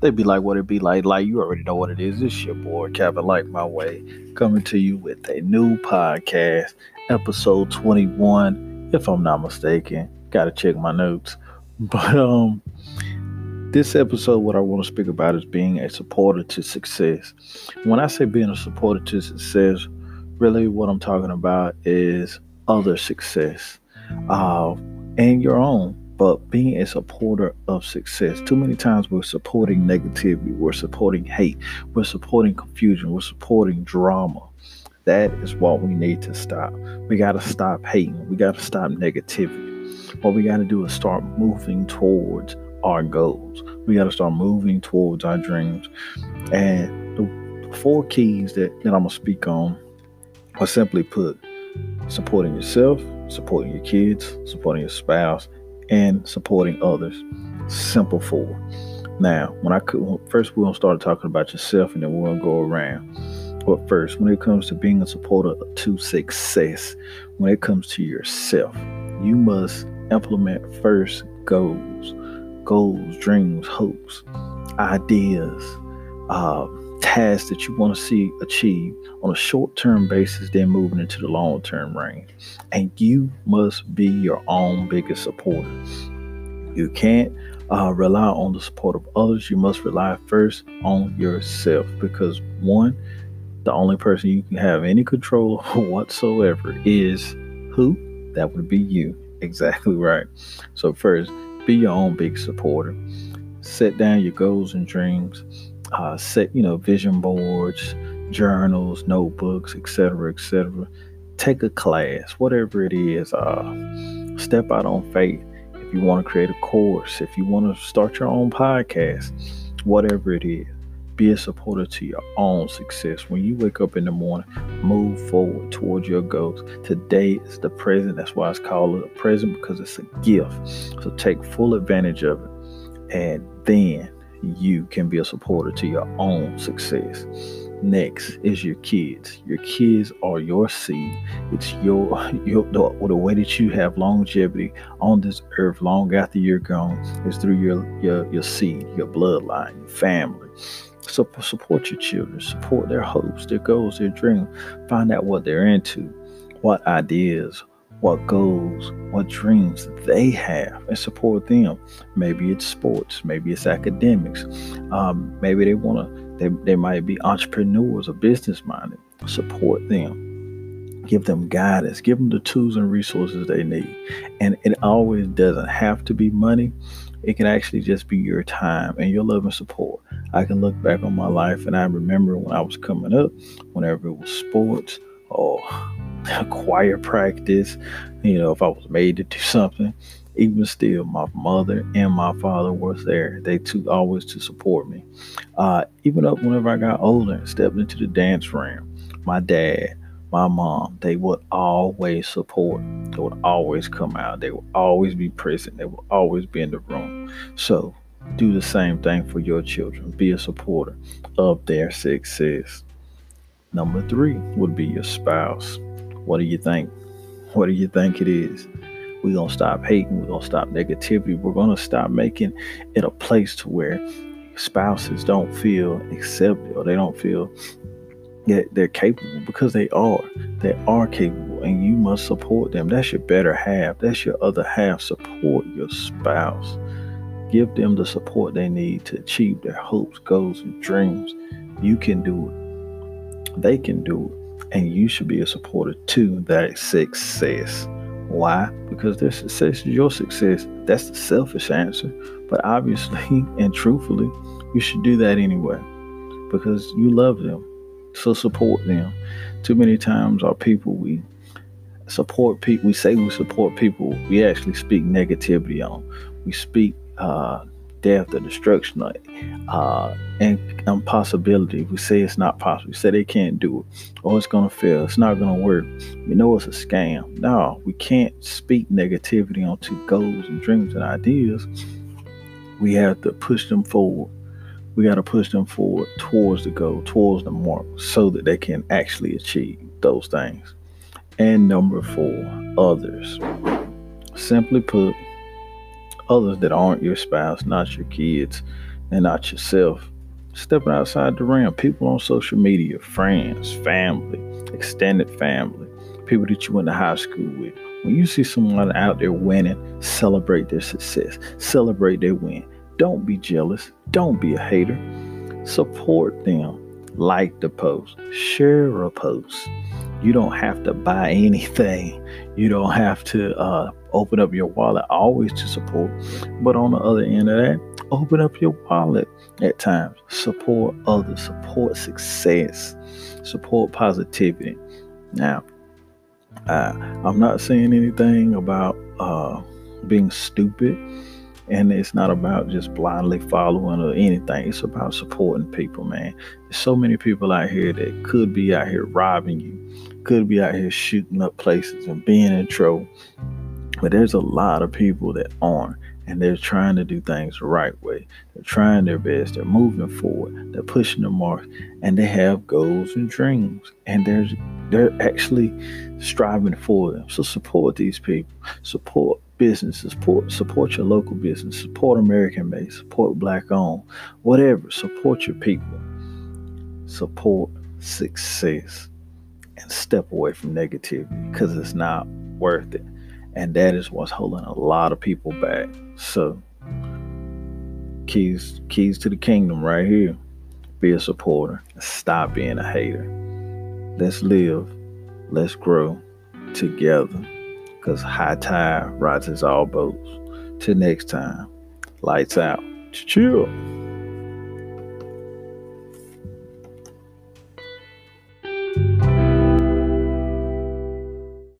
They be like what it be like. Like you already know what it is. It's your boy Kevin Like My Way coming to you with a new podcast, episode 21, if I'm not mistaken. Gotta check my notes. But um this episode, what I want to speak about is being a supporter to success. When I say being a supporter to success, really what I'm talking about is other success uh, and your own but being a supporter of success. Too many times we're supporting negativity, we're supporting hate, we're supporting confusion, we're supporting drama. That is what we need to stop. We got to stop hating, we got to stop negativity. What we got to do is start moving towards our goals. We got to start moving towards our dreams. And the four keys that, that I'm going to speak on are simply put supporting yourself, supporting your kids, supporting your spouse, and supporting others. Simple four. Now, when I could first we're gonna start talking about yourself and then we're gonna go around. But first, when it comes to being a supporter to success, when it comes to yourself, you must implement first goals, goals, dreams, hopes, ideas, uh, tasks that you want to see achieved on a short term basis, then moving into the long term range. And you must be your own biggest supporter. You can't uh, rely on the support of others. You must rely first on yourself because, one, the only person you can have any control whatsoever is who? That would be you. Exactly right. So, first, be your own big supporter. Set down your goals and dreams. Uh, set, you know, vision boards, journals, notebooks, etc., etc. Take a class, whatever it is. Uh, step out on faith. If you want to create a course, if you want to start your own podcast, whatever it is, be a supporter to your own success. When you wake up in the morning, move forward towards your goals. Today is the present. That's why it's called a present because it's a gift. So take full advantage of it. And then you can be a supporter to your own success. Next is your kids. Your kids are your seed. It's your your the, the way that you have longevity on this earth long after you're gone is through your your your seed, your bloodline, your family. So support your children, support their hopes, their goals, their dreams. Find out what they're into, what ideas, what goals, what dreams they have, and support them. Maybe it's sports, maybe it's academics, um, maybe they want to they, they might be entrepreneurs or business minded. Support them. Give them guidance. Give them the tools and resources they need. And it always doesn't have to be money. It can actually just be your time and your love and support. I can look back on my life and I remember when I was coming up, whenever it was sports or choir practice, you know, if I was made to do something, even still, my mother and my father was there. They took always to support me. Uh, even up whenever I got older and stepped into the dance ring, my dad, my mom, they would always support. They would always come out. They would always be present. They would always be in the room. So do the same thing for your children. Be a supporter of their success. Number three would be your spouse. What do you think? What do you think it is? We're going to stop hating. We're going to stop negativity. We're going to stop making it a place to where spouses don't feel accepted or they don't feel that they're capable because they are. They are capable and you must support them. That's your better half. That's your other half. Support your spouse. Give them the support they need to achieve their hopes, goals, and dreams. You can do it. They can do it. And you should be a supporter to that success. Why? Because their success is your success. That's the selfish answer. But obviously and truthfully, you should do that anyway because you love them. So support them. Too many times our people we support people we say we support people we actually speak negativity on. We speak uh, death or destruction uh, and impossibility. We say it's not possible. We say they can't do it or it's going to fail. It's not going to work. We know it's a scam. No, we can't speak negativity onto goals and dreams and ideas. We have to push them forward. We got to push them forward towards the goal, towards the mark, so that they can actually achieve those things. And number four, others. Simply put, others that aren't your spouse, not your kids, and not yourself. Stepping outside the realm, people on social media, friends, family, extended family, people that you went to high school with. When you see someone out there winning, celebrate their success, celebrate their win. Don't be jealous, don't be a hater. Support them. Like the post, share a post. You don't have to buy anything. You don't have to uh, open up your wallet always to support. But on the other end of that, open up your wallet at times. Support others, support success, support positivity. Now, uh, I'm not saying anything about uh, being stupid, and it's not about just blindly following or anything. It's about supporting people, man. There's so many people out here that could be out here robbing you, could be out here shooting up places and being in trouble. But there's a lot of people that aren't and they're trying to do things the right way. They're trying their best. They're moving forward. They're pushing the mark, and they have goals and dreams, and they're they're actually striving for them. So support these people. Support businesses. Support support your local business. Support American made. Support black owned. Whatever. Support your people. Support success, and step away from negativity because it's not worth it. And that is what's holding a lot of people back. So keys keys to the kingdom right here. Be a supporter. Stop being a hater. Let's live. Let's grow together. Cause high tide rises all boats. Till next time. Lights out. Chill.